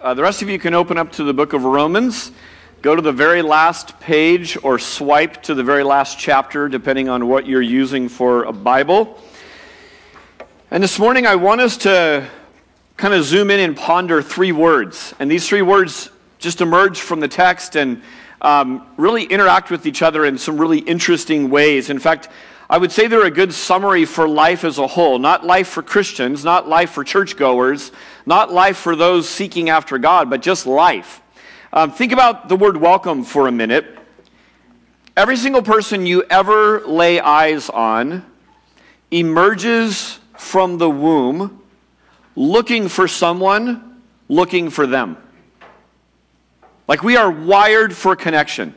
Uh, the rest of you can open up to the book of Romans. Go to the very last page or swipe to the very last chapter, depending on what you're using for a Bible. And this morning, I want us to kind of zoom in and ponder three words. And these three words just emerge from the text and um, really interact with each other in some really interesting ways. In fact, I would say they're a good summary for life as a whole. Not life for Christians, not life for churchgoers, not life for those seeking after God, but just life. Um, think about the word welcome for a minute. Every single person you ever lay eyes on emerges from the womb looking for someone, looking for them. Like we are wired for connection.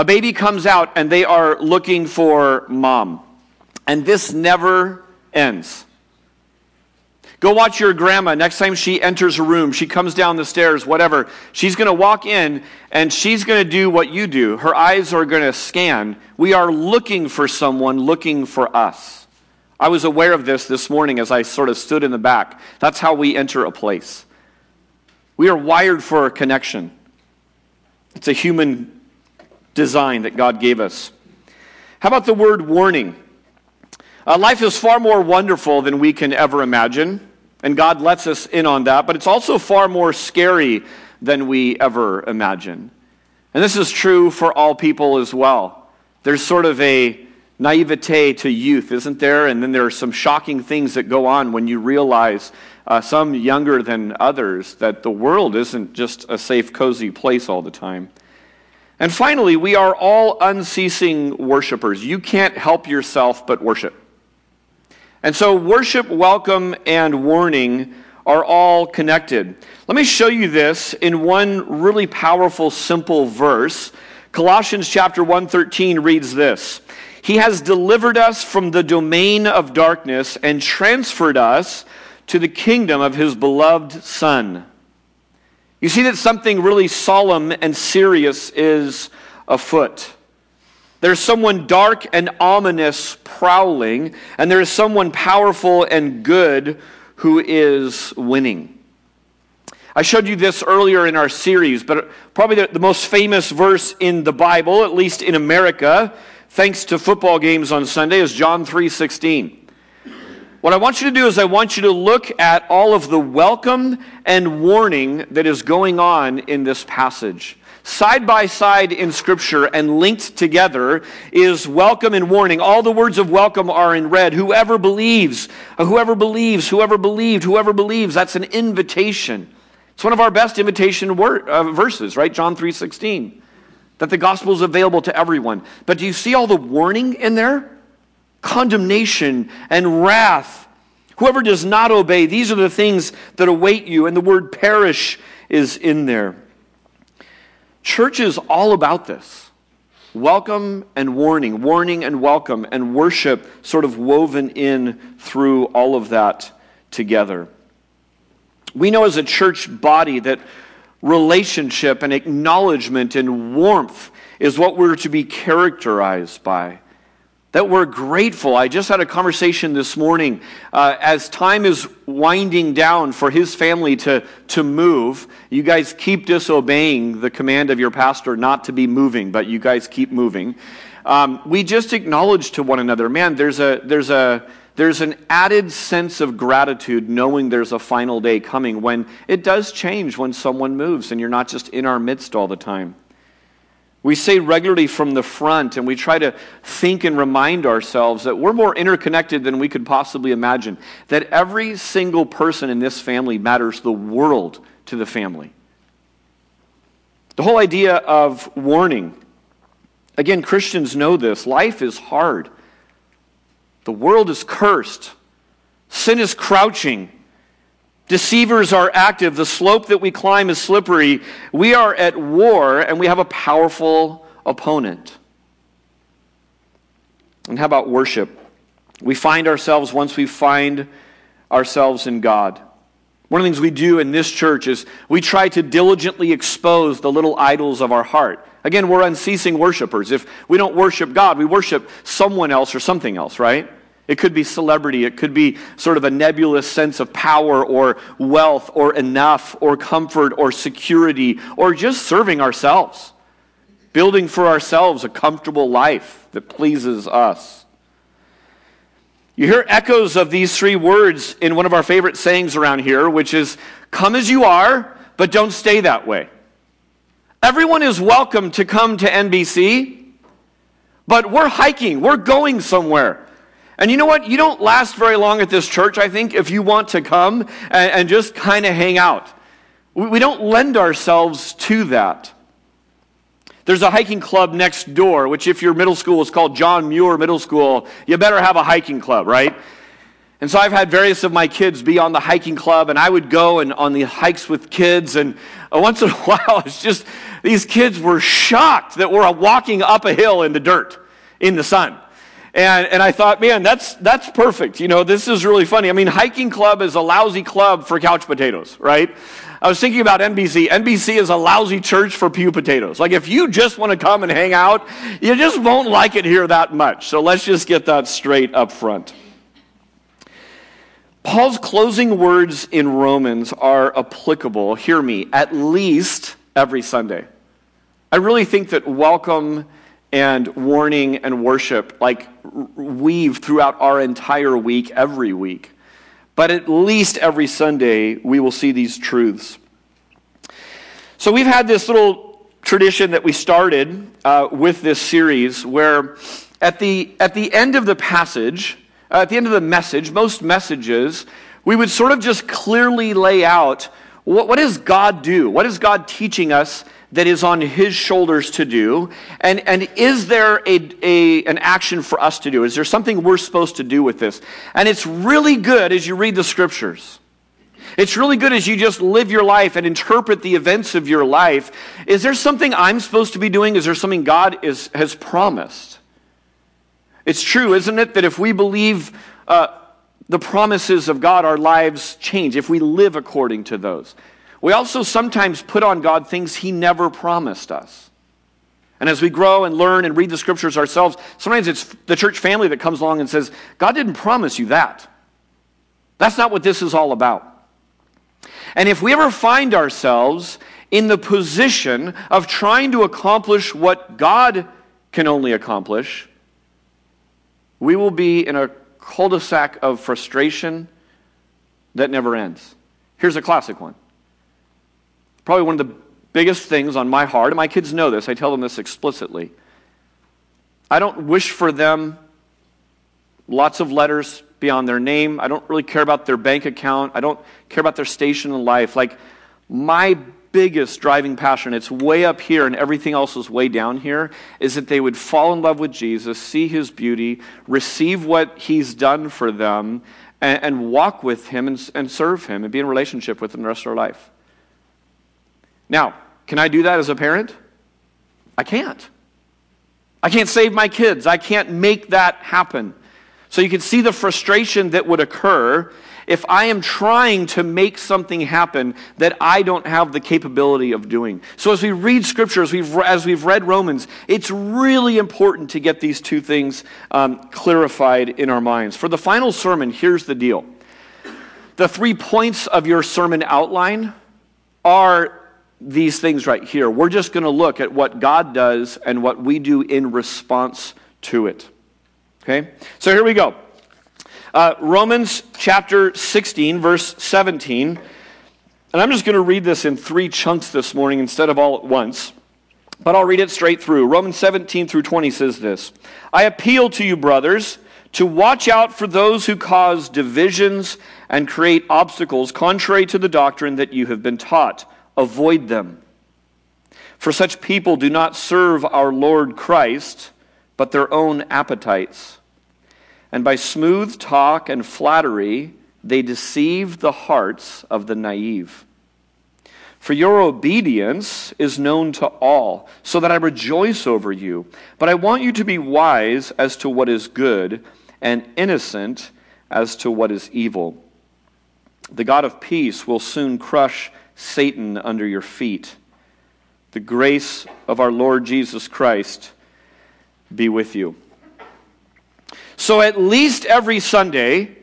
A baby comes out and they are looking for mom. And this never ends. Go watch your grandma. Next time she enters a room, she comes down the stairs, whatever. She's going to walk in and she's going to do what you do. Her eyes are going to scan. We are looking for someone looking for us. I was aware of this this morning as I sort of stood in the back. That's how we enter a place. We are wired for a connection. It's a human design that God gave us. How about the word warning? Uh, life is far more wonderful than we can ever imagine, and God lets us in on that, but it's also far more scary than we ever imagine. And this is true for all people as well. There's sort of a naivete to youth, isn't there? And then there are some shocking things that go on when you realize, uh, some younger than others, that the world isn't just a safe, cozy place all the time. And finally, we are all unceasing worshipers. You can't help yourself but worship. And so, worship, welcome, and warning are all connected. Let me show you this in one really powerful, simple verse. Colossians chapter 1:13 reads this. He has delivered us from the domain of darkness and transferred us to the kingdom of his beloved Son. You see that something really solemn and serious is afoot. There's someone dark and ominous prowling, and there is someone powerful and good who is winning. I showed you this earlier in our series, but probably the, the, most famous verse in the Bible, at least in America, thanks to football games on Sunday, is John 3:16. What I want you to do is, I want you to look at all of the welcome and warning that is going on in this passage. Side by side in Scripture and linked together is welcome and warning. All the words of welcome are in red. Whoever believes, whoever believes, whoever believed, whoever believes. That's an invitation. It's one of our best invitation uh, verses, right? John 3.16. That the gospel is available to everyone. But do you see all the warning in there? Condemnation and wrath. Whoever does not obey, these are the things that await you. And the word perish is in there. Church is all about this welcome and warning, warning and welcome, and worship sort of woven in through all of that together. We know as a church body that relationship and acknowledgement and warmth is what we're to be characterized by that we're grateful. I just had a conversation this morning uh, as time is winding down for his family to, to move. You guys keep disobeying the command of your pastor not to be moving, but you guys keep moving. Um, we just acknowledge to one another, man, there's, a, there's, a, there's an added sense of gratitude knowing there's a final day coming when it does change when someone moves and you're not just in our midst all the time. We say regularly from the front, and we try to think and remind ourselves that we're more interconnected than we could possibly imagine. That every single person in this family matters the world to the family. The whole idea of warning. Again, Christians know this. Life is hard. The world is cursed. Sin is crouching. Deceivers are active. The slope that we climb is slippery. We are at war and we have a powerful opponent. And how about worship? We find ourselves once we find ourselves in God. One of the things we do in this church is we try to diligently expose the little idols of our heart. Again, we're unceasing worshipers. If we don't worship God, we worship someone else or something else, right? It could be celebrity. It could be sort of a nebulous sense of power or wealth or enough or comfort or security or just serving ourselves, building for ourselves a comfortable life that pleases us. You hear echoes of these three words in one of our favorite sayings around here, which is come as you are, but don't stay that way. Everyone is welcome to come to NBC, but we're hiking, we're going somewhere. And you know what? You don't last very long at this church, I think, if you want to come and, and just kind of hang out. We, we don't lend ourselves to that. There's a hiking club next door, which, if your middle school is called John Muir Middle School, you better have a hiking club, right? And so I've had various of my kids be on the hiking club, and I would go and on the hikes with kids. And once in a while, it's just these kids were shocked that we're walking up a hill in the dirt, in the sun. And, and I thought, man, that's, that's perfect. You know, this is really funny. I mean, hiking club is a lousy club for couch potatoes, right? I was thinking about NBC. NBC is a lousy church for pew potatoes. Like, if you just want to come and hang out, you just won't like it here that much. So let's just get that straight up front. Paul's closing words in Romans are applicable, hear me, at least every Sunday. I really think that welcome and warning and worship like weave throughout our entire week, every week. But at least every Sunday, we will see these truths. So we've had this little tradition that we started uh, with this series where at the, at the end of the passage, uh, at the end of the message, most messages, we would sort of just clearly lay out what, what does God do? What is God teaching us that is on his shoulders to do? And, and is there a, a, an action for us to do? Is there something we're supposed to do with this? And it's really good as you read the scriptures. It's really good as you just live your life and interpret the events of your life. Is there something I'm supposed to be doing? Is there something God is, has promised? It's true, isn't it, that if we believe uh, the promises of God, our lives change, if we live according to those. We also sometimes put on God things He never promised us. And as we grow and learn and read the scriptures ourselves, sometimes it's the church family that comes along and says, God didn't promise you that. That's not what this is all about. And if we ever find ourselves in the position of trying to accomplish what God can only accomplish, we will be in a cul de sac of frustration that never ends. Here's a classic one Probably one of the biggest things on my heart, and my kids know this, I tell them this explicitly. I don't wish for them lots of letters beyond their name. I don't really care about their bank account. I don't care about their station in life. Like, my biggest driving passion, it's way up here and everything else is way down here, is that they would fall in love with Jesus, see his beauty, receive what he's done for them, and, and walk with him and, and serve him and be in relationship with him the rest of their life. Now, can I do that as a parent? I can't. I can't save my kids. I can't make that happen. So you can see the frustration that would occur if I am trying to make something happen that I don't have the capability of doing. So as we read Scripture, as we've, as we've read Romans, it's really important to get these two things um, clarified in our minds. For the final sermon, here's the deal. The three points of your sermon outline are these things right here. We're just going to look at what God does and what we do in response to it. Okay? So here we go. Uh, Romans chapter 16, verse 17. And I'm just going to read this in three chunks this morning instead of all at once. But I'll read it straight through. Romans 17 through 20 says this I appeal to you, brothers, to watch out for those who cause divisions and create obstacles contrary to the doctrine that you have been taught avoid them. For such people do not serve our Lord Christ, but their own appetites. And by smooth talk and flattery, they deceive the hearts of the naive. For your obedience is known to all, so that I rejoice over you. But I want you to be wise as to what is good, and innocent as to what is evil. The God of peace will soon crush Satan under your feet. The grace of our Lord Jesus Christ be with you. So at least every Sunday,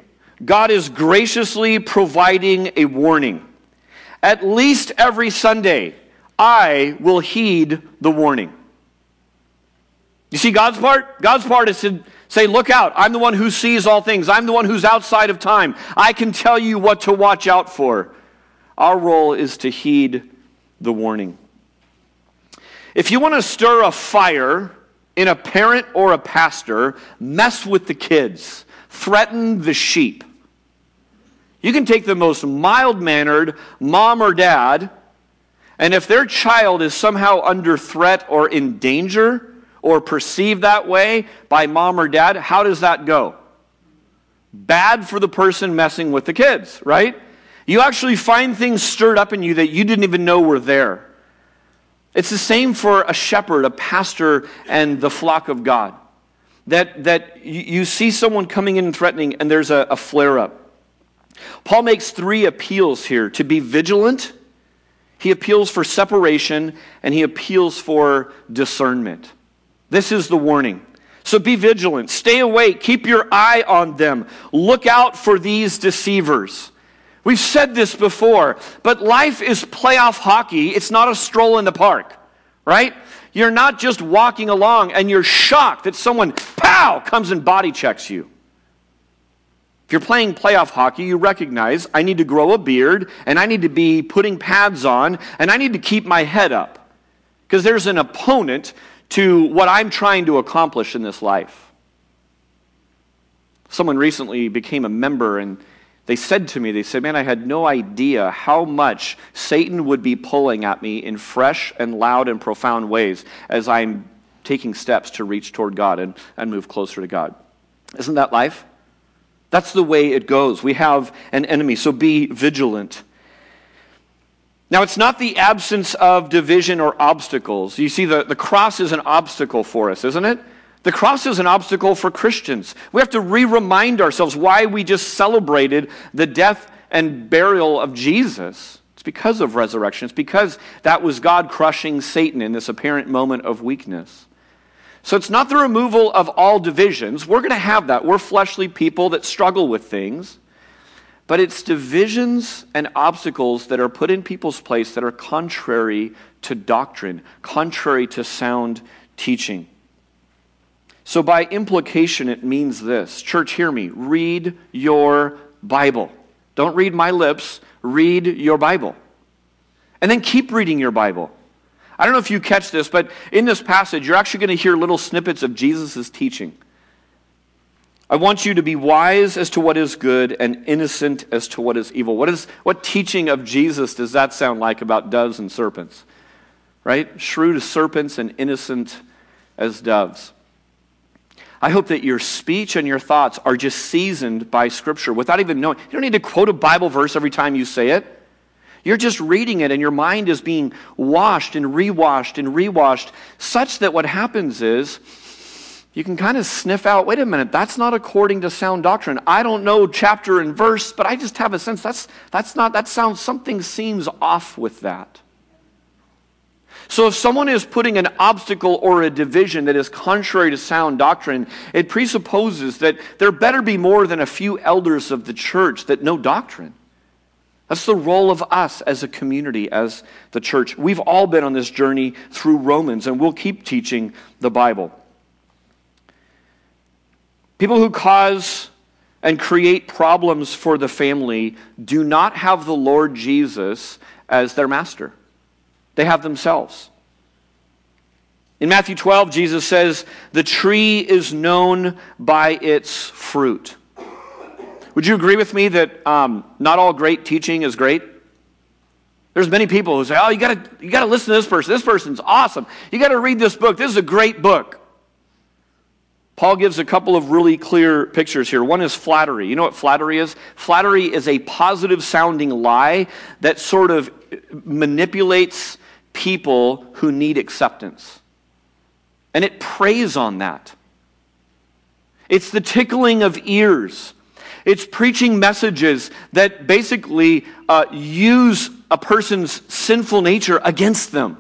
God is graciously providing a warning. At least every Sunday, I will heed the warning. You see God's part? God's part is to say, Look out. I'm the one who sees all things. I'm the one who's outside of time. I can tell you what to watch out for. Our role is to heed the warning. If you want to stir a fire in a parent or a pastor, mess with the kids, threaten the sheep. You can take the most mild mannered mom or dad, and if their child is somehow under threat or in danger, or perceived that way by mom or dad, how does that go? Bad for the person messing with the kids, right? You actually find things stirred up in you that you didn't even know were there. It's the same for a shepherd, a pastor, and the flock of God. That, that you see someone coming in and threatening, and there's a, a flare up. Paul makes three appeals here to be vigilant, he appeals for separation, and he appeals for discernment. This is the warning. So be vigilant, stay awake, keep your eye on them, look out for these deceivers. We've said this before, but life is playoff hockey. It's not a stroll in the park, right? You're not just walking along and you're shocked that someone, pow, comes and body checks you. If you're playing playoff hockey, you recognize I need to grow a beard and I need to be putting pads on and I need to keep my head up because there's an opponent to what I'm trying to accomplish in this life. Someone recently became a member and they said to me, they said, Man, I had no idea how much Satan would be pulling at me in fresh and loud and profound ways as I'm taking steps to reach toward God and, and move closer to God. Isn't that life? That's the way it goes. We have an enemy, so be vigilant. Now, it's not the absence of division or obstacles. You see, the, the cross is an obstacle for us, isn't it? The cross is an obstacle for Christians. We have to re remind ourselves why we just celebrated the death and burial of Jesus. It's because of resurrection, it's because that was God crushing Satan in this apparent moment of weakness. So it's not the removal of all divisions. We're going to have that. We're fleshly people that struggle with things. But it's divisions and obstacles that are put in people's place that are contrary to doctrine, contrary to sound teaching. So, by implication, it means this Church, hear me. Read your Bible. Don't read my lips, read your Bible. And then keep reading your Bible. I don't know if you catch this, but in this passage, you're actually going to hear little snippets of Jesus' teaching. I want you to be wise as to what is good and innocent as to what is evil. What, is, what teaching of Jesus does that sound like about doves and serpents? Right? Shrewd as serpents and innocent as doves. I hope that your speech and your thoughts are just seasoned by Scripture without even knowing. You don't need to quote a Bible verse every time you say it. You're just reading it, and your mind is being washed and rewashed and rewashed, such that what happens is you can kind of sniff out wait a minute, that's not according to sound doctrine. I don't know chapter and verse, but I just have a sense that's, that's not, that sounds, something seems off with that. So, if someone is putting an obstacle or a division that is contrary to sound doctrine, it presupposes that there better be more than a few elders of the church that know doctrine. That's the role of us as a community, as the church. We've all been on this journey through Romans, and we'll keep teaching the Bible. People who cause and create problems for the family do not have the Lord Jesus as their master, they have themselves. In Matthew 12, Jesus says, The tree is known by its fruit. Would you agree with me that um, not all great teaching is great? There's many people who say, "Oh, you got to you got to listen to this person. This person's awesome. You got to read this book. This is a great book." Paul gives a couple of really clear pictures here. One is flattery. You know what flattery is? Flattery is a positive sounding lie that sort of manipulates people who need acceptance. And it preys on that. It's the tickling of ears. It's preaching messages that basically uh, use a person's sinful nature against them.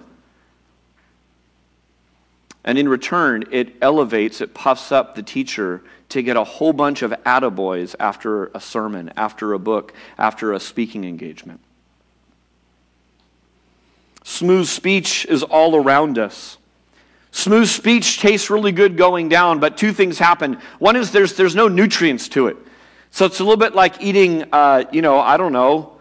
And in return, it elevates, it puffs up the teacher to get a whole bunch of attaboys after a sermon, after a book, after a speaking engagement. Smooth speech is all around us. Smooth speech tastes really good going down, but two things happen. One is there's, there's no nutrients to it. So it's a little bit like eating, uh, you know, I don't know,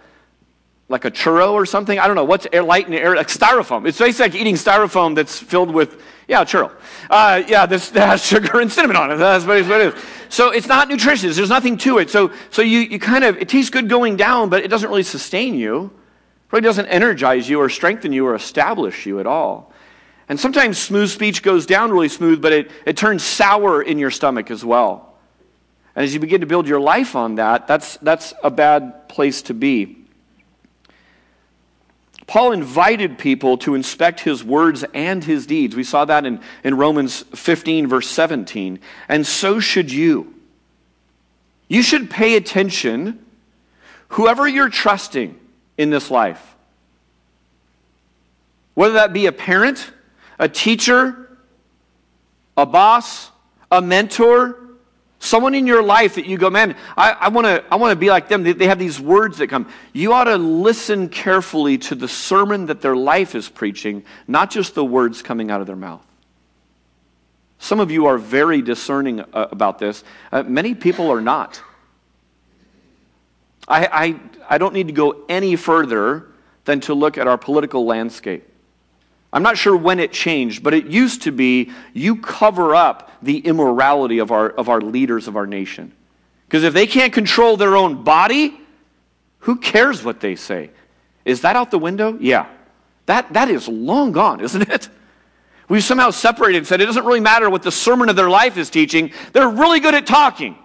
like a churro or something. I don't know. What's air, light and air? Like styrofoam. It's basically like eating styrofoam that's filled with, yeah, churro. Uh, yeah, this that has sugar and cinnamon on it. That's what it is. So it's not nutritious. There's nothing to it. So, so you, you kind of, it tastes good going down, but it doesn't really sustain you. Really doesn't energize you or strengthen you or establish you at all. And sometimes smooth speech goes down really smooth, but it, it turns sour in your stomach as well. And as you begin to build your life on that, that's, that's a bad place to be. Paul invited people to inspect his words and his deeds. We saw that in, in Romans 15, verse 17. And so should you. You should pay attention, whoever you're trusting in this life. Whether that be a parent, a teacher, a boss, a mentor, Someone in your life that you go, man, I, want to I wanna be like them. They, they have these words that come. You ought to listen carefully to the sermon that their life is preaching, not just the words coming out of their mouth. Some of you are very discerning uh, about this. Uh, many people are not. I, I, I don't need to go any further than to look at our political landscape. I'm not sure when it changed, but it used to be you cover up the immorality of our, of our leaders of our nation. Because if they can't control their own body, who cares what they say? Is that out the window? Yeah. That, that is long gone, isn't it? We've somehow separated and said it doesn't really matter what the sermon of their life is teaching. They're really good at talking.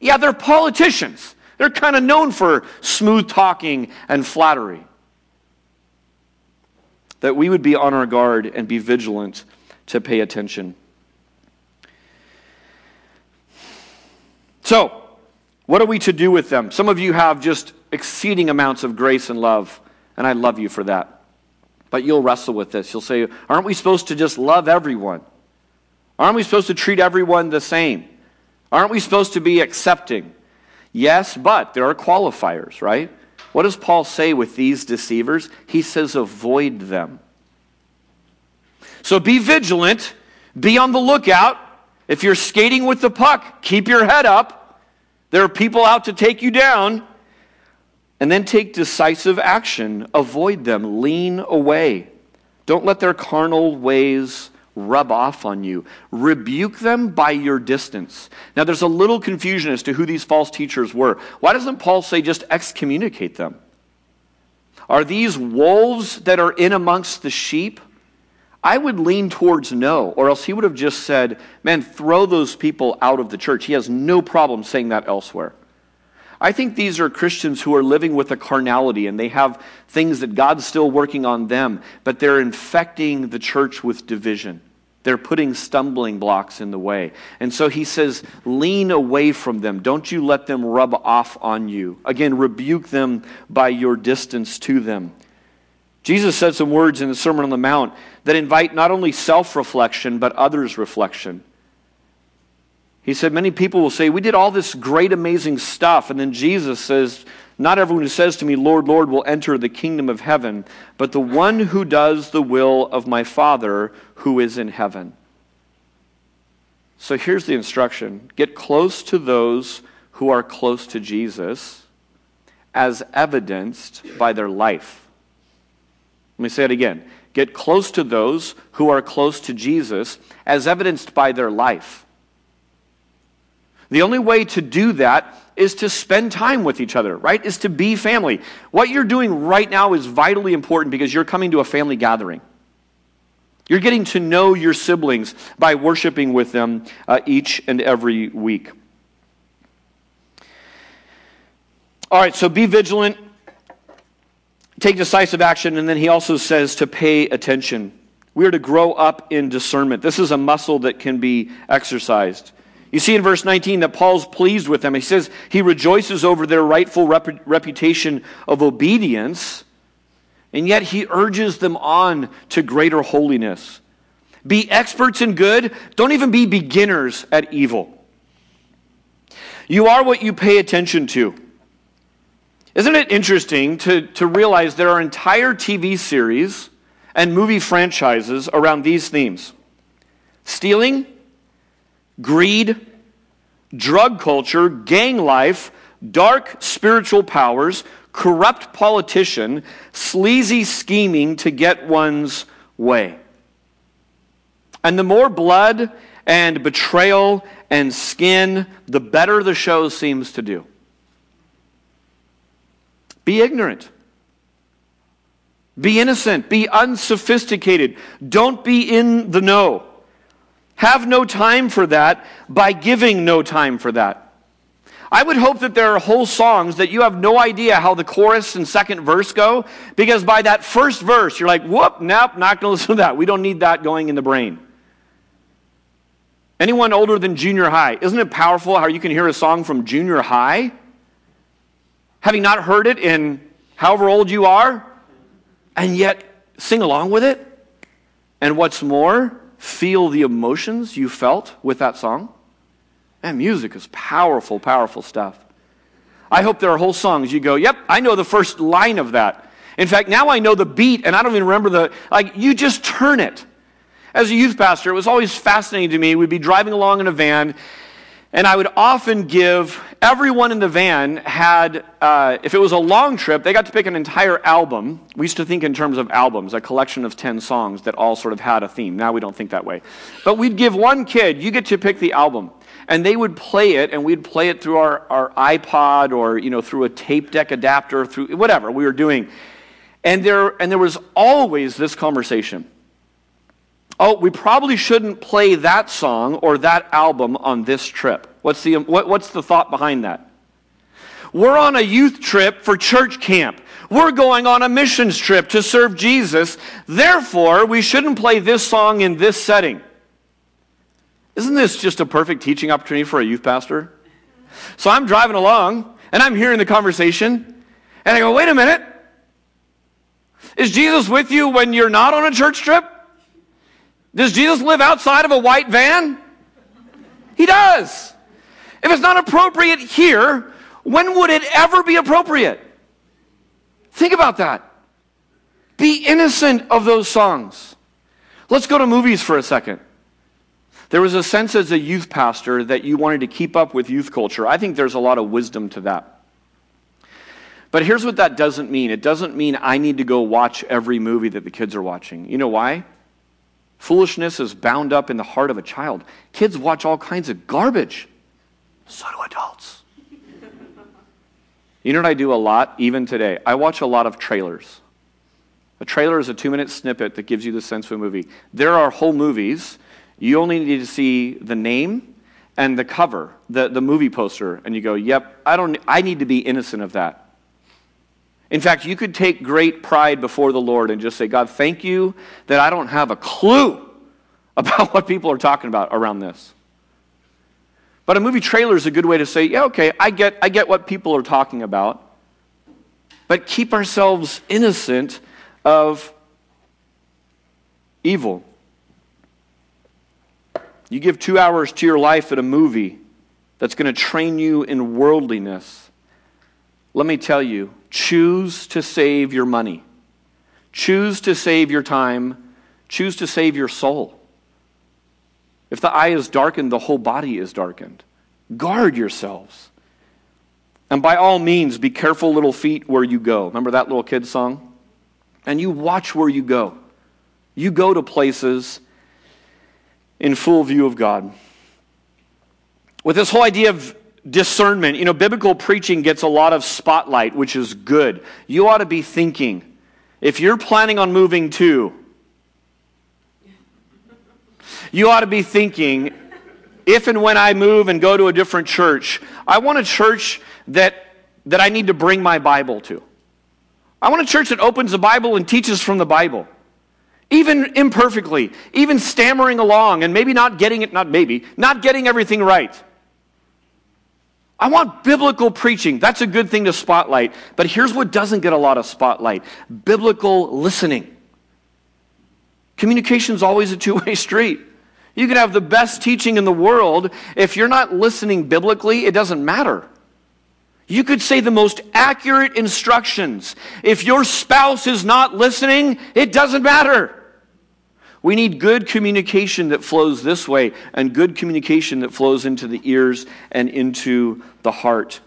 Yeah, they're politicians. They're kind of known for smooth talking and flattery that we would be on our guard and be vigilant to pay attention. So, what are we to do with them? Some of you have just exceeding amounts of grace and love, and I love you for that. But you'll wrestle with this. You'll say, Aren't we supposed to just love everyone? Aren't we supposed to treat everyone the same? Aren't we supposed to be accepting? Yes, but there are qualifiers, right? What does Paul say with these deceivers? He says, avoid them. So be vigilant, be on the lookout. If you're skating with the puck, keep your head up. There are people out to take you down. And then take decisive action. Avoid them, lean away. Don't let their carnal ways rub off on you. Rebuke them by your distance. Now, there's a little confusion as to who these false teachers were. Why doesn't Paul say just excommunicate them? Are these wolves that are in amongst the sheep? I would lean towards no, or else he would have just said, man, throw those people out of the church. He has no problem saying that elsewhere. I think these are Christians who are living with a carnality and they have things that God's still working on them, but they're infecting the church with division. They're putting stumbling blocks in the way. And so he says, lean away from them. Don't you let them rub off on you. Again, rebuke them by your distance to them. Jesus said some words in the Sermon on the Mount that invite not only self reflection, but others' reflection. He said, Many people will say, We did all this great, amazing stuff. And then Jesus says, Not everyone who says to me, Lord, Lord, will enter the kingdom of heaven, but the one who does the will of my Father who is in heaven. So here's the instruction get close to those who are close to Jesus as evidenced by their life. Let me say it again. Get close to those who are close to Jesus as evidenced by their life. The only way to do that is to spend time with each other, right? Is to be family. What you're doing right now is vitally important because you're coming to a family gathering. You're getting to know your siblings by worshiping with them uh, each and every week. All right, so be vigilant, take decisive action, and then he also says to pay attention. We are to grow up in discernment. This is a muscle that can be exercised. You see in verse 19 that Paul's pleased with them. He says he rejoices over their rightful rep- reputation of obedience, and yet he urges them on to greater holiness. Be experts in good. Don't even be beginners at evil. You are what you pay attention to. Isn't it interesting to, to realize there are entire TV series and movie franchises around these themes stealing, greed, drug culture, gang life, dark spiritual powers, corrupt politician, sleazy scheming to get one's way. And the more blood and betrayal and skin, the better the show seems to do. Be ignorant. Be innocent. Be unsophisticated. Don't be in the know. Have no time for that by giving no time for that. I would hope that there are whole songs that you have no idea how the chorus and second verse go, because by that first verse, you're like, whoop, nope, not going to listen to that. We don't need that going in the brain. Anyone older than junior high, isn't it powerful how you can hear a song from junior high? Having not heard it in however old you are, and yet sing along with it? And what's more, feel the emotions you felt with that song? Man, music is powerful, powerful stuff. I hope there are whole songs you go, yep, I know the first line of that. In fact, now I know the beat and I don't even remember the, like, you just turn it. As a youth pastor, it was always fascinating to me. We'd be driving along in a van and I would often give, everyone in the van had, uh, if it was a long trip, they got to pick an entire album. We used to think in terms of albums, a collection of 10 songs that all sort of had a theme. Now we don't think that way. But we'd give one kid, you get to pick the album. And they would play it, and we'd play it through our, our iPod or, you know, through a tape deck adapter, through whatever we were doing. And there, and there was always this conversation oh, we probably shouldn't play that song or that album on this trip. What's the, what, what's the thought behind that? We're on a youth trip for church camp. We're going on a missions trip to serve Jesus. Therefore, we shouldn't play this song in this setting. Isn't this just a perfect teaching opportunity for a youth pastor? So I'm driving along and I'm hearing the conversation and I go, wait a minute. Is Jesus with you when you're not on a church trip? Does Jesus live outside of a white van? He does. If it's not appropriate here, when would it ever be appropriate? Think about that. Be innocent of those songs. Let's go to movies for a second. There was a sense as a youth pastor that you wanted to keep up with youth culture. I think there's a lot of wisdom to that. But here's what that doesn't mean it doesn't mean I need to go watch every movie that the kids are watching. You know why? Foolishness is bound up in the heart of a child. Kids watch all kinds of garbage. So do adults. you know what I do a lot, even today? I watch a lot of trailers. A trailer is a two minute snippet that gives you the sense of a movie. There are whole movies. You only need to see the name and the cover, the, the movie poster, and you go, yep, I, don't, I need to be innocent of that. In fact, you could take great pride before the Lord and just say, God, thank you that I don't have a clue about what people are talking about around this. But a movie trailer is a good way to say, yeah, okay, I get, I get what people are talking about, but keep ourselves innocent of evil. You give two hours to your life at a movie that's going to train you in worldliness let me tell you choose to save your money, choose to save your time, choose to save your soul. If the eye is darkened, the whole body is darkened. Guard yourselves. And by all means, be careful, little feet, where you go. Remember that little kid song? And you watch where you go. You go to places in full view of God. With this whole idea of discernment. You know, biblical preaching gets a lot of spotlight, which is good. You ought to be thinking if you're planning on moving to, you ought to be thinking if and when I move and go to a different church, I want a church that, that I need to bring my Bible to. I want a church that opens the Bible and teaches from the Bible. Even imperfectly, even stammering along and maybe not getting it, not maybe, not getting everything right. I want biblical preaching. That's a good thing to spotlight. But here's what doesn't get a lot of spotlight biblical listening. Communication is always a two way street. You can have the best teaching in the world. If you're not listening biblically, it doesn't matter. You could say the most accurate instructions. If your spouse is not listening, it doesn't matter. We need good communication that flows this way and good communication that flows into the ears and into the heart.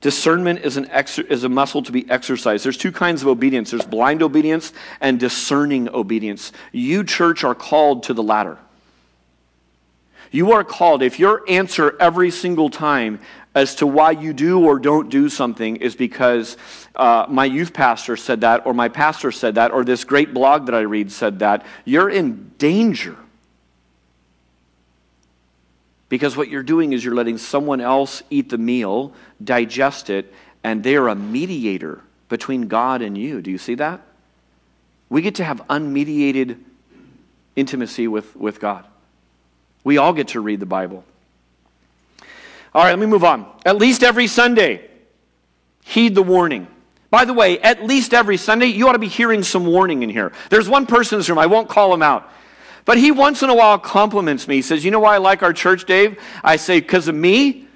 Discernment is, an is a muscle to be exercised. There's two kinds of obedience there's blind obedience and discerning obedience. You, church, are called to the latter. You are called, if your answer every single time as to why you do or don't do something is because uh, my youth pastor said that, or my pastor said that, or this great blog that I read said that, you're in danger. Because what you're doing is you're letting someone else eat the meal, digest it, and they're a mediator between God and you. Do you see that? We get to have unmediated intimacy with, with God. We all get to read the Bible. All right, let me move on. At least every Sunday, heed the warning. By the way, at least every Sunday, you ought to be hearing some warning in here. There's one person in this room, I won't call him out, but he once in a while compliments me. He says, You know why I like our church, Dave? I say, Because of me?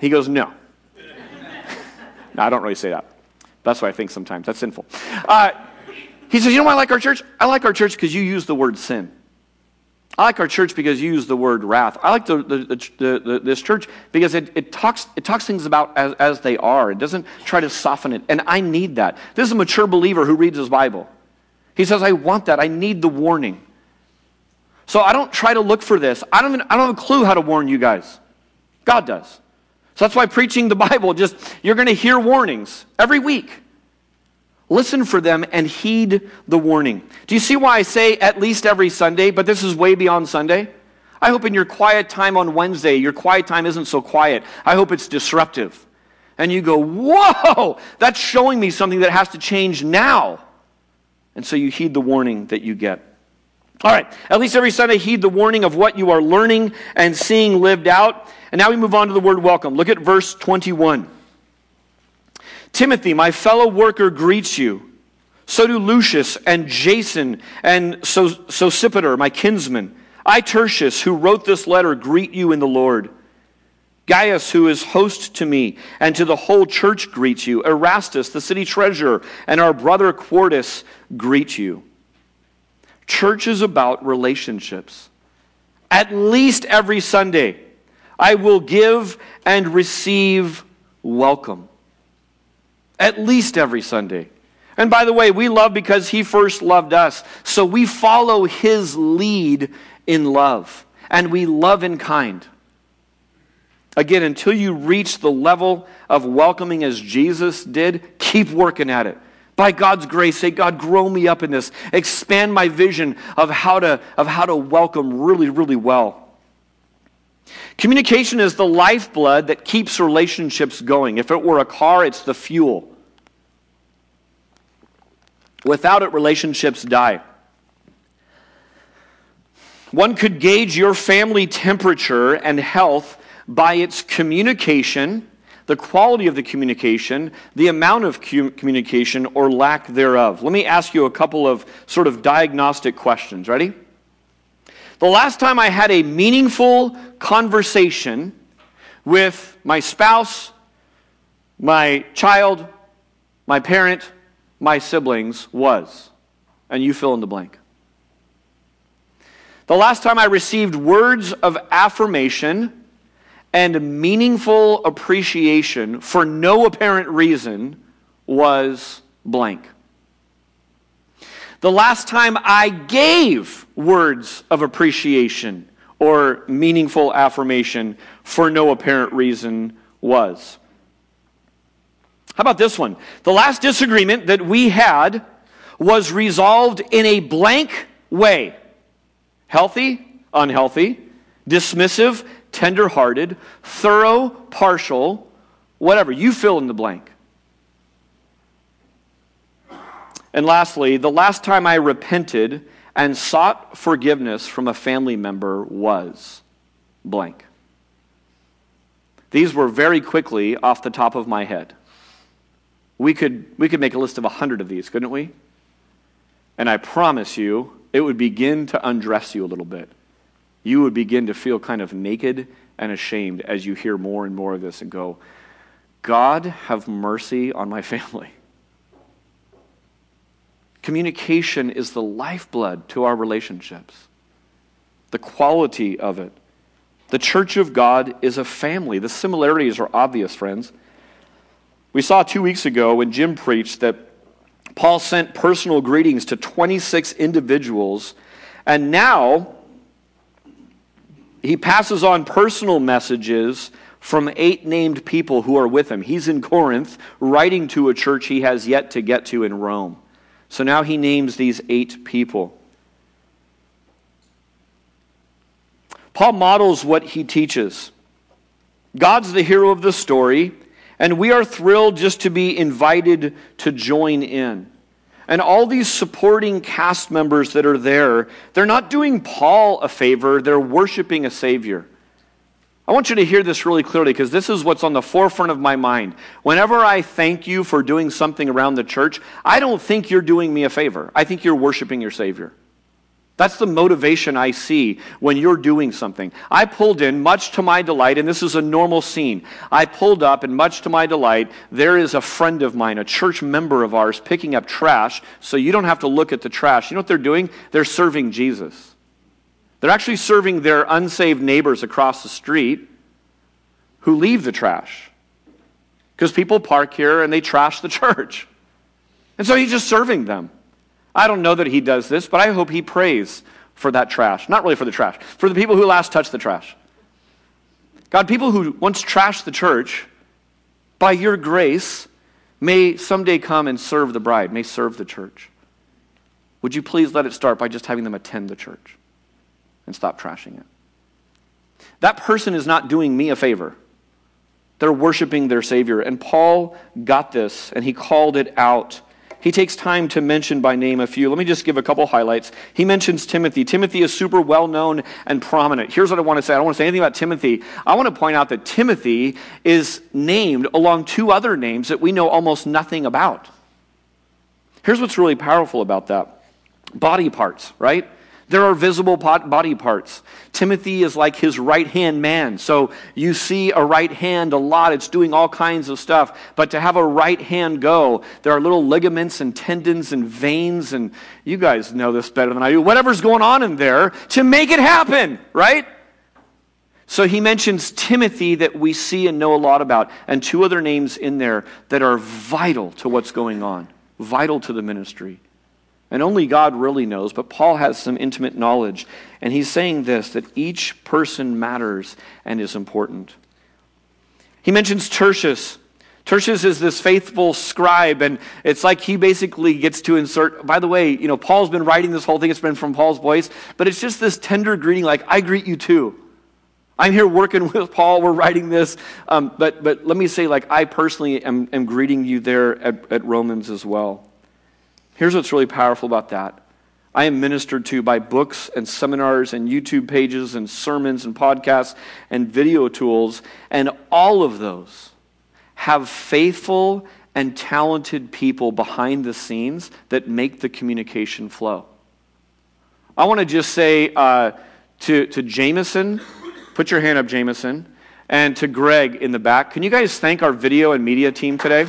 He goes, No. no, I don't really say that. That's what I think sometimes. That's sinful. Uh, he says, You know why I like our church? I like our church because you use the word sin. I like our church because you use the word wrath. I like the, the, the, this church because it, it, talks, it talks things about as, as they are. It doesn't try to soften it. And I need that. This is a mature believer who reads his Bible. He says, I want that. I need the warning. So I don't try to look for this. I don't, even, I don't have a clue how to warn you guys. God does. So that's why preaching the Bible, just, you're going to hear warnings every week. Listen for them and heed the warning. Do you see why I say at least every Sunday, but this is way beyond Sunday? I hope in your quiet time on Wednesday, your quiet time isn't so quiet. I hope it's disruptive. And you go, whoa, that's showing me something that has to change now. And so you heed the warning that you get. All right, at least every Sunday, heed the warning of what you are learning and seeing lived out. And now we move on to the word welcome. Look at verse 21. Timothy, my fellow worker, greets you. So do Lucius and Jason and Sosipater, my kinsman. I, Tertius, who wrote this letter, greet you in the Lord. Gaius, who is host to me and to the whole church, greets you. Erastus, the city treasurer, and our brother Quartus greet you. Church is about relationships. At least every Sunday, I will give and receive welcome at least every Sunday. And by the way, we love because he first loved us. So we follow his lead in love, and we love in kind. Again, until you reach the level of welcoming as Jesus did, keep working at it. By God's grace, say, God, grow me up in this. Expand my vision of how to, of how to welcome really, really well. Communication is the lifeblood that keeps relationships going. If it were a car, it's the fuel. Without it, relationships die. One could gauge your family temperature and health by its communication, the quality of the communication, the amount of communication or lack thereof. Let me ask you a couple of sort of diagnostic questions. Ready? The last time I had a meaningful conversation with my spouse, my child, my parent, my siblings was, and you fill in the blank. The last time I received words of affirmation and meaningful appreciation for no apparent reason was blank. The last time I gave words of appreciation or meaningful affirmation for no apparent reason was. How about this one? The last disagreement that we had was resolved in a blank way healthy, unhealthy, dismissive, tender-hearted, thorough, partial, whatever. You fill in the blank. And lastly, the last time I repented and sought forgiveness from a family member was blank. These were very quickly off the top of my head. We could, we could make a list of a hundred of these, couldn't we? And I promise you, it would begin to undress you a little bit. You would begin to feel kind of naked and ashamed as you hear more and more of this and go, God, have mercy on my family. Communication is the lifeblood to our relationships, the quality of it. The church of God is a family. The similarities are obvious, friends. We saw two weeks ago when Jim preached that Paul sent personal greetings to 26 individuals, and now he passes on personal messages from eight named people who are with him. He's in Corinth, writing to a church he has yet to get to in Rome. So now he names these eight people. Paul models what he teaches. God's the hero of the story, and we are thrilled just to be invited to join in. And all these supporting cast members that are there, they're not doing Paul a favor, they're worshiping a Savior. I want you to hear this really clearly because this is what's on the forefront of my mind. Whenever I thank you for doing something around the church, I don't think you're doing me a favor. I think you're worshiping your Savior. That's the motivation I see when you're doing something. I pulled in, much to my delight, and this is a normal scene. I pulled up, and much to my delight, there is a friend of mine, a church member of ours, picking up trash, so you don't have to look at the trash. You know what they're doing? They're serving Jesus. They're actually serving their unsaved neighbors across the street who leave the trash. Because people park here and they trash the church. And so he's just serving them. I don't know that he does this, but I hope he prays for that trash. Not really for the trash, for the people who last touched the trash. God, people who once trashed the church, by your grace, may someday come and serve the bride, may serve the church. Would you please let it start by just having them attend the church and stop trashing it? That person is not doing me a favor. They're worshiping their Savior. And Paul got this, and he called it out he takes time to mention by name a few. Let me just give a couple highlights. He mentions Timothy. Timothy is super well known and prominent. Here's what I want to say I don't want to say anything about Timothy. I want to point out that Timothy is named along two other names that we know almost nothing about. Here's what's really powerful about that body parts, right? There are visible body parts. Timothy is like his right hand man. So you see a right hand a lot. It's doing all kinds of stuff. But to have a right hand go, there are little ligaments and tendons and veins, and you guys know this better than I do. Whatever's going on in there to make it happen, right? So he mentions Timothy that we see and know a lot about, and two other names in there that are vital to what's going on, vital to the ministry. And only God really knows, but Paul has some intimate knowledge. And he's saying this that each person matters and is important. He mentions Tertius. Tertius is this faithful scribe, and it's like he basically gets to insert. By the way, you know, Paul's been writing this whole thing, it's been from Paul's voice, but it's just this tender greeting, like, I greet you too. I'm here working with Paul, we're writing this, um, but, but let me say, like, I personally am, am greeting you there at, at Romans as well. Here's what's really powerful about that. I am ministered to by books and seminars and YouTube pages and sermons and podcasts and video tools, and all of those have faithful and talented people behind the scenes that make the communication flow. I want to just say uh, to, to Jameson, put your hand up, Jameson, and to Greg in the back, can you guys thank our video and media team today?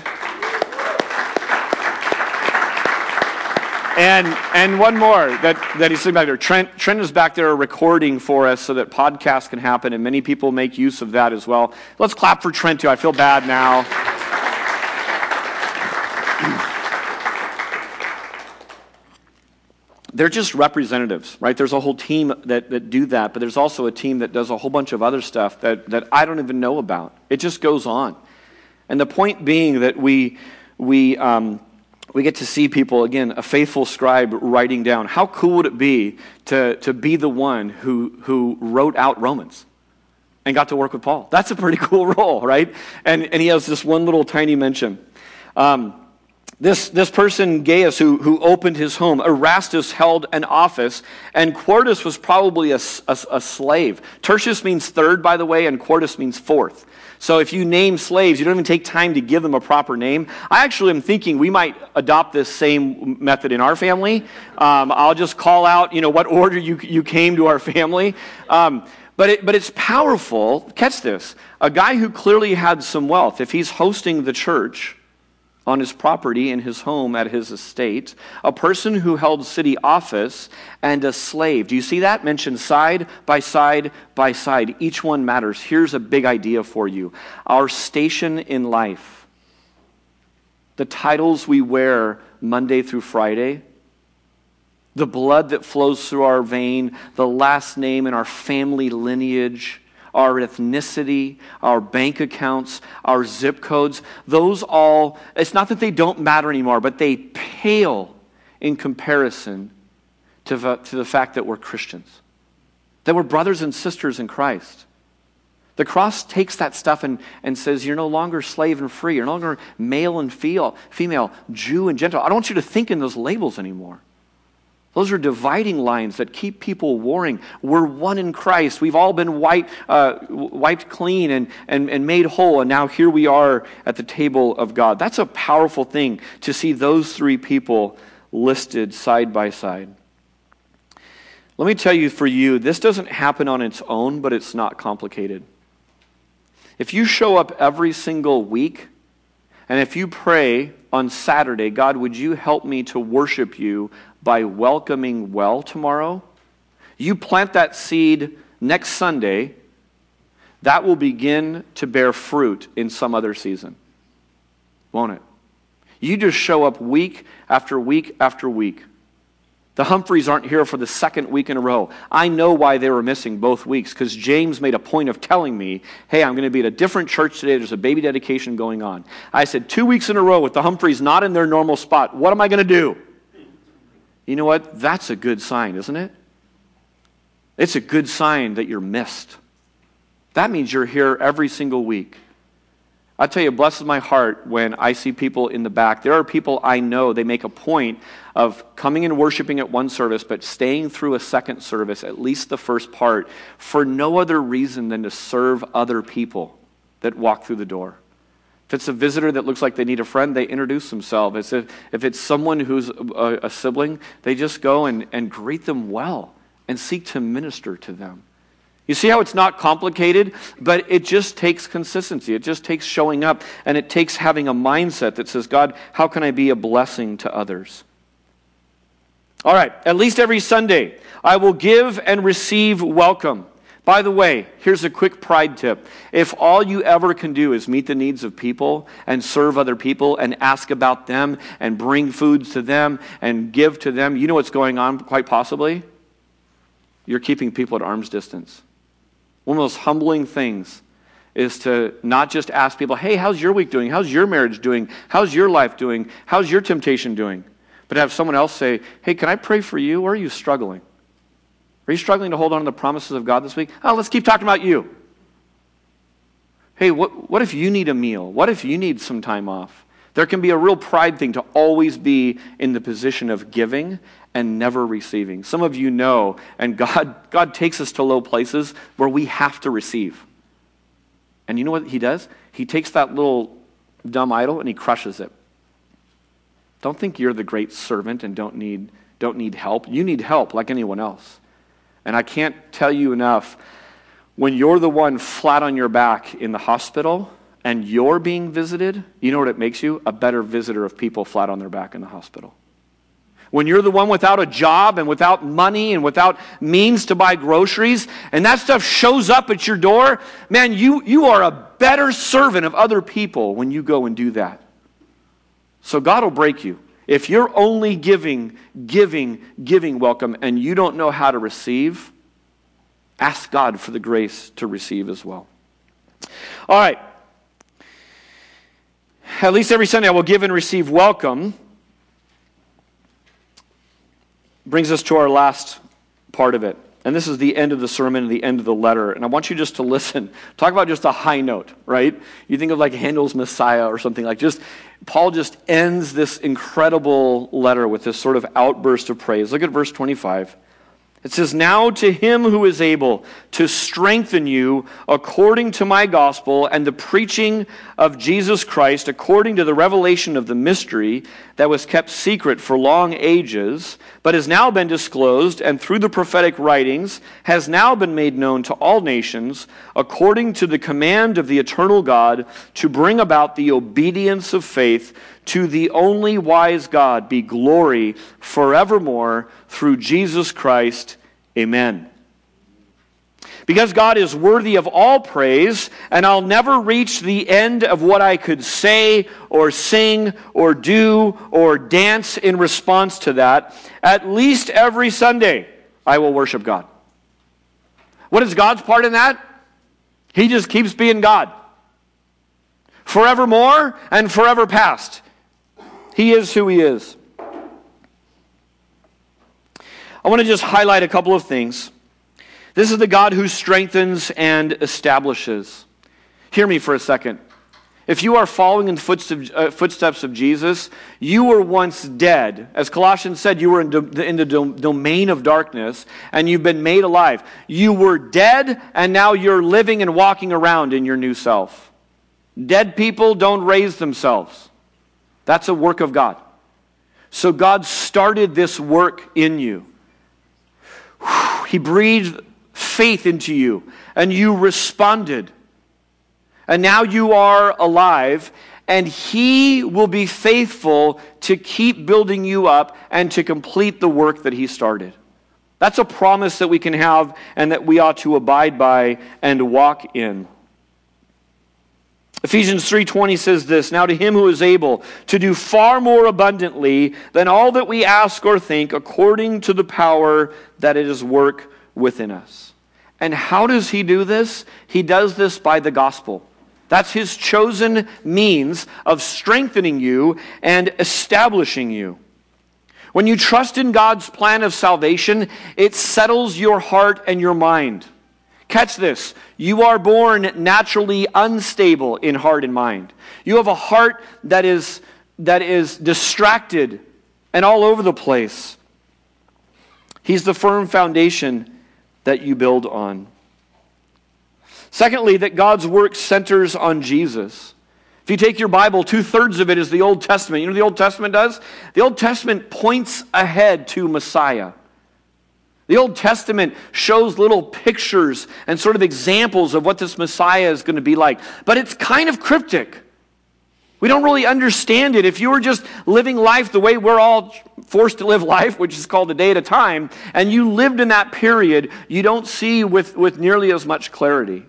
And, and one more that, that he's sitting back there. Trent, Trent is back there recording for us so that podcasts can happen, and many people make use of that as well. Let's clap for Trent, too. I feel bad now. They're just representatives, right? There's a whole team that, that do that, but there's also a team that does a whole bunch of other stuff that, that I don't even know about. It just goes on. And the point being that we, we, um, we get to see people, again, a faithful scribe writing down. How cool would it be to, to be the one who, who wrote out Romans and got to work with Paul? That's a pretty cool role, right? And, and he has this one little tiny mention. Um, This, this person, Gaius, who, who opened his home, Erastus held an office, and Quartus was probably a, a, a, slave. Tertius means third, by the way, and Quartus means fourth. So if you name slaves, you don't even take time to give them a proper name. I actually am thinking we might adopt this same method in our family. Um, I'll just call out, you know, what order you, you came to our family. Um, but, it, but it's powerful. Catch this. A guy who clearly had some wealth, if he's hosting the church, on his property in his home at his estate, a person who held city office, and a slave. Do you see that? Mentioned side by side by side. Each one matters. Here's a big idea for you our station in life, the titles we wear Monday through Friday. The blood that flows through our vein, the last name in our family lineage, our ethnicity, our bank accounts, our zip codes, those all, it's not that they don't matter anymore, but they pale in comparison to the, to the fact that we're Christians, that we're brothers and sisters in Christ. The cross takes that stuff and, and says, You're no longer slave and free. You're no longer male and female, Jew and Gentile. I don't want you to think in those labels anymore. Those are dividing lines that keep people warring. We're one in Christ. We've all been white, uh, wiped clean and, and, and made whole, and now here we are at the table of God. That's a powerful thing to see those three people listed side by side. Let me tell you for you, this doesn't happen on its own, but it's not complicated. If you show up every single week, and if you pray on Saturday, God, would you help me to worship you by welcoming well tomorrow, you plant that seed next Sunday, that will begin to bear fruit in some other season. Won't it? You just show up week after week after week. The Humphreys aren't here for the second week in a row. I know why they were missing both weeks because James made a point of telling me, hey, I'm going to be at a different church today. There's a baby dedication going on. I said, two weeks in a row with the Humphreys not in their normal spot. What am I going to do? You know what? That's a good sign, isn't it? It's a good sign that you're missed. That means you're here every single week. I tell you, blesses my heart when I see people in the back. There are people I know, they make a point of coming and worshiping at one service, but staying through a second service, at least the first part, for no other reason than to serve other people that walk through the door. If it's a visitor that looks like they need a friend, they introduce themselves. If, if it's someone who's a, a sibling, they just go and, and greet them well and seek to minister to them. You see how it's not complicated, but it just takes consistency. It just takes showing up, and it takes having a mindset that says, God, how can I be a blessing to others? All right, at least every Sunday, I will give and receive welcome. By the way, here's a quick pride tip. If all you ever can do is meet the needs of people and serve other people and ask about them and bring foods to them and give to them, you know what's going on quite possibly? You're keeping people at arm's distance. One of the most humbling things is to not just ask people, hey, how's your week doing? How's your marriage doing? How's your life doing? How's your temptation doing? But have someone else say, hey, can I pray for you? Or are you struggling? Are you struggling to hold on to the promises of God this week? Oh, let's keep talking about you. Hey, what, what if you need a meal? What if you need some time off? There can be a real pride thing to always be in the position of giving and never receiving. Some of you know, and God, God takes us to low places where we have to receive. And you know what He does? He takes that little dumb idol and He crushes it. Don't think you're the great servant and don't need, don't need help. You need help like anyone else. And I can't tell you enough when you're the one flat on your back in the hospital and you're being visited, you know what it makes you? A better visitor of people flat on their back in the hospital. When you're the one without a job and without money and without means to buy groceries, and that stuff shows up at your door, man, you, you are a better servant of other people when you go and do that. So God will break you. If you're only giving, giving, giving welcome and you don't know how to receive, ask God for the grace to receive as well. All right. At least every Sunday I will give and receive welcome. Brings us to our last part of it. And this is the end of the sermon and the end of the letter. And I want you just to listen. Talk about just a high note, right? You think of like Handel's Messiah or something like just Paul just ends this incredible letter with this sort of outburst of praise. Look at verse 25. It says, Now to him who is able to strengthen you according to my gospel and the preaching of Jesus Christ, according to the revelation of the mystery that was kept secret for long ages, but has now been disclosed, and through the prophetic writings has now been made known to all nations, according to the command of the eternal God, to bring about the obedience of faith to the only wise God be glory forevermore through Jesus Christ. Amen. Because God is worthy of all praise, and I'll never reach the end of what I could say or sing or do or dance in response to that. At least every Sunday, I will worship God. What is God's part in that? He just keeps being God. Forevermore and forever past. He is who He is. I want to just highlight a couple of things. This is the God who strengthens and establishes. Hear me for a second. If you are following in footsteps, uh, footsteps of Jesus, you were once dead. As Colossians said, you were in, do, in the domain of darkness and you've been made alive. You were dead and now you're living and walking around in your new self. Dead people don't raise themselves. That's a work of God. So God started this work in you. He breathed faith into you, and you responded. And now you are alive, and He will be faithful to keep building you up and to complete the work that He started. That's a promise that we can have and that we ought to abide by and walk in. Ephesians 3:20 says this, now to him who is able to do far more abundantly than all that we ask or think according to the power that it is work within us. And how does he do this? He does this by the gospel. That's his chosen means of strengthening you and establishing you. When you trust in God's plan of salvation, it settles your heart and your mind. Catch this. You are born naturally unstable in heart and mind. You have a heart that is, that is distracted and all over the place. He's the firm foundation that you build on. Secondly, that God's work centers on Jesus. If you take your Bible, two thirds of it is the Old Testament. You know what the Old Testament does? The Old Testament points ahead to Messiah. The Old Testament shows little pictures and sort of examples of what this Messiah is going to be like, but it's kind of cryptic. We don't really understand it. If you were just living life the way we're all forced to live life, which is called a day at a time, and you lived in that period, you don't see with, with nearly as much clarity.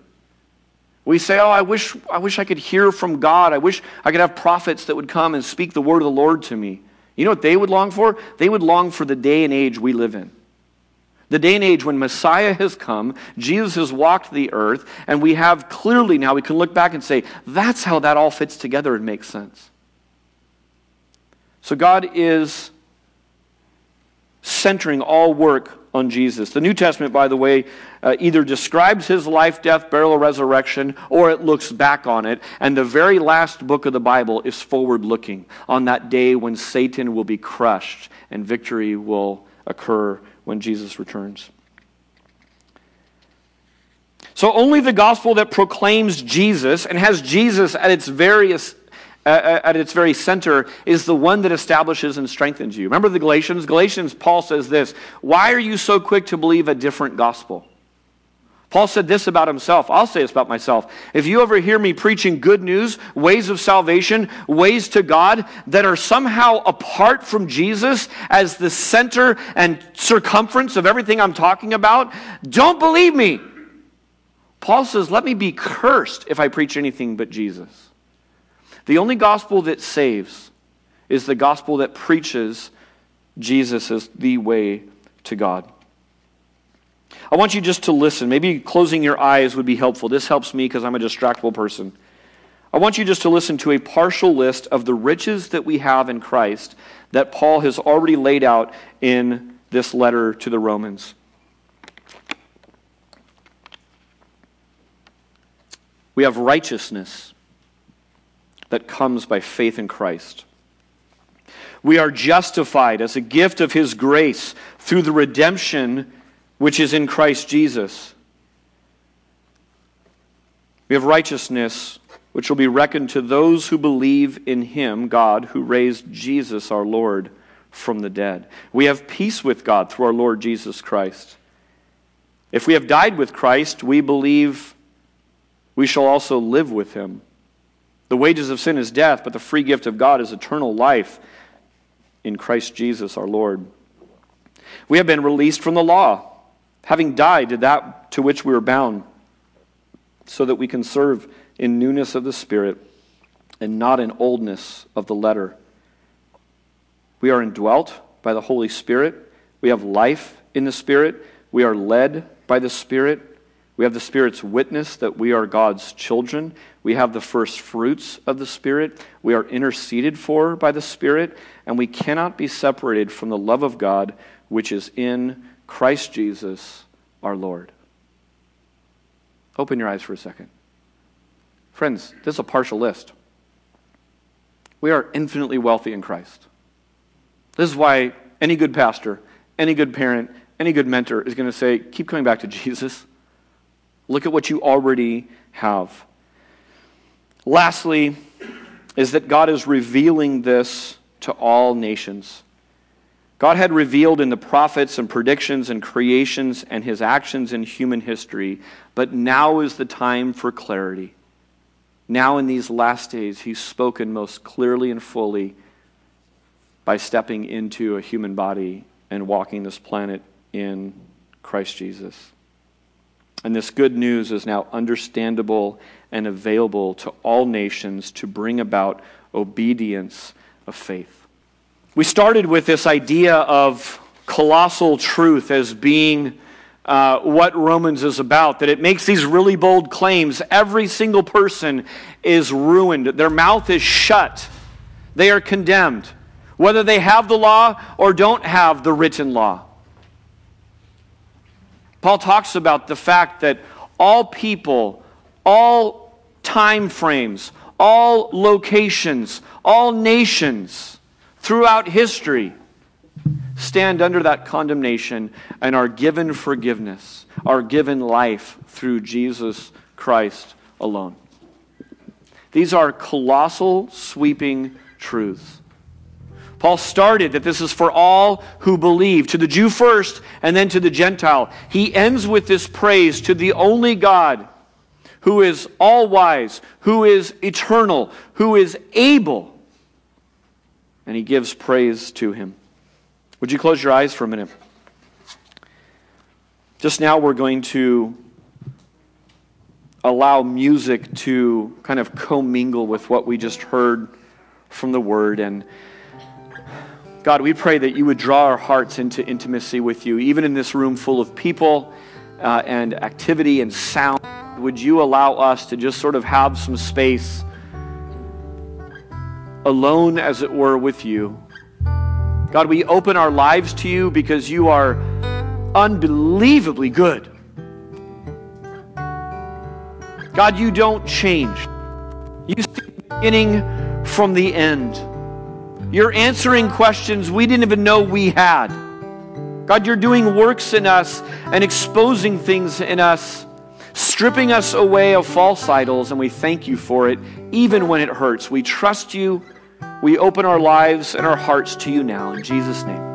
We say, Oh, I wish, I wish I could hear from God. I wish I could have prophets that would come and speak the word of the Lord to me. You know what they would long for? They would long for the day and age we live in the day and age when Messiah has come, Jesus has walked the earth, and we have clearly now, we can look back and say, that's how that all fits together and makes sense. So God is centering all work on Jesus. The New Testament, by the way, uh, either describes his life, death, burial, resurrection, or it looks back on it. And the very last book of the Bible is forward looking on that day when Satan will be crushed and victory will occur when Jesus returns. So, only the gospel that proclaims Jesus and has Jesus at its various uh, uh, at its very center is the one that establishes and strengthens you. Remember the Galatians? Galatians, Paul says this Why are you so quick to believe a different gospel? Paul said this about himself. I'll say this about myself. If you ever hear me preaching good news, ways of salvation, ways to God that are somehow apart from Jesus as the center and circumference of everything I'm talking about, don't believe me. Paul says, Let me be cursed if I preach anything but Jesus. The only gospel that saves is the gospel that preaches Jesus as the way to God. I want you just to listen. Maybe closing your eyes would be helpful. This helps me because I'm a distractible person. I want you just to listen to a partial list of the riches that we have in Christ that Paul has already laid out in this letter to the Romans. We have righteousness that comes by faith in Christ. We are justified as a gift of His grace through the redemption which is in Christ Jesus. We have righteousness which will be reckoned to those who believe in Him, God, who raised Jesus our Lord from the dead. We have peace with God through our Lord Jesus Christ. If we have died with Christ, we believe we shall also live with Him. The wages of sin is death, but the free gift of God is eternal life in Christ Jesus our Lord. We have been released from the law, having died to that to which we were bound, so that we can serve in newness of the Spirit and not in oldness of the letter. We are indwelt by the Holy Spirit. We have life in the Spirit. We are led by the Spirit. We have the Spirit's witness that we are God's children. We have the first fruits of the Spirit. We are interceded for by the Spirit. And we cannot be separated from the love of God which is in Christ Jesus our Lord. Open your eyes for a second. Friends, this is a partial list. We are infinitely wealthy in Christ. This is why any good pastor, any good parent, any good mentor is going to say, keep coming back to Jesus. Look at what you already have. Lastly, is that God is revealing this to all nations. God had revealed in the prophets and predictions and creations and his actions in human history, but now is the time for clarity. Now, in these last days, he's spoken most clearly and fully by stepping into a human body and walking this planet in Christ Jesus. And this good news is now understandable and available to all nations to bring about obedience of faith. We started with this idea of colossal truth as being uh, what Romans is about, that it makes these really bold claims. Every single person is ruined, their mouth is shut, they are condemned, whether they have the law or don't have the written law. Paul talks about the fact that all people, all time frames, all locations, all nations throughout history stand under that condemnation and are given forgiveness, are given life through Jesus Christ alone. These are colossal, sweeping truths. Paul started that this is for all who believe, to the Jew first and then to the Gentile. He ends with this praise to the only God who is all wise, who is eternal, who is able. And he gives praise to him. Would you close your eyes for a minute? Just now, we're going to allow music to kind of commingle with what we just heard from the Word. And God, we pray that you would draw our hearts into intimacy with you, even in this room full of people uh, and activity and sound. Would you allow us to just sort of have some space alone, as it were, with you? God, we open our lives to you because you are unbelievably good. God, you don't change. You see the beginning from the end. You're answering questions we didn't even know we had. God, you're doing works in us and exposing things in us, stripping us away of false idols, and we thank you for it, even when it hurts. We trust you. We open our lives and our hearts to you now. In Jesus' name.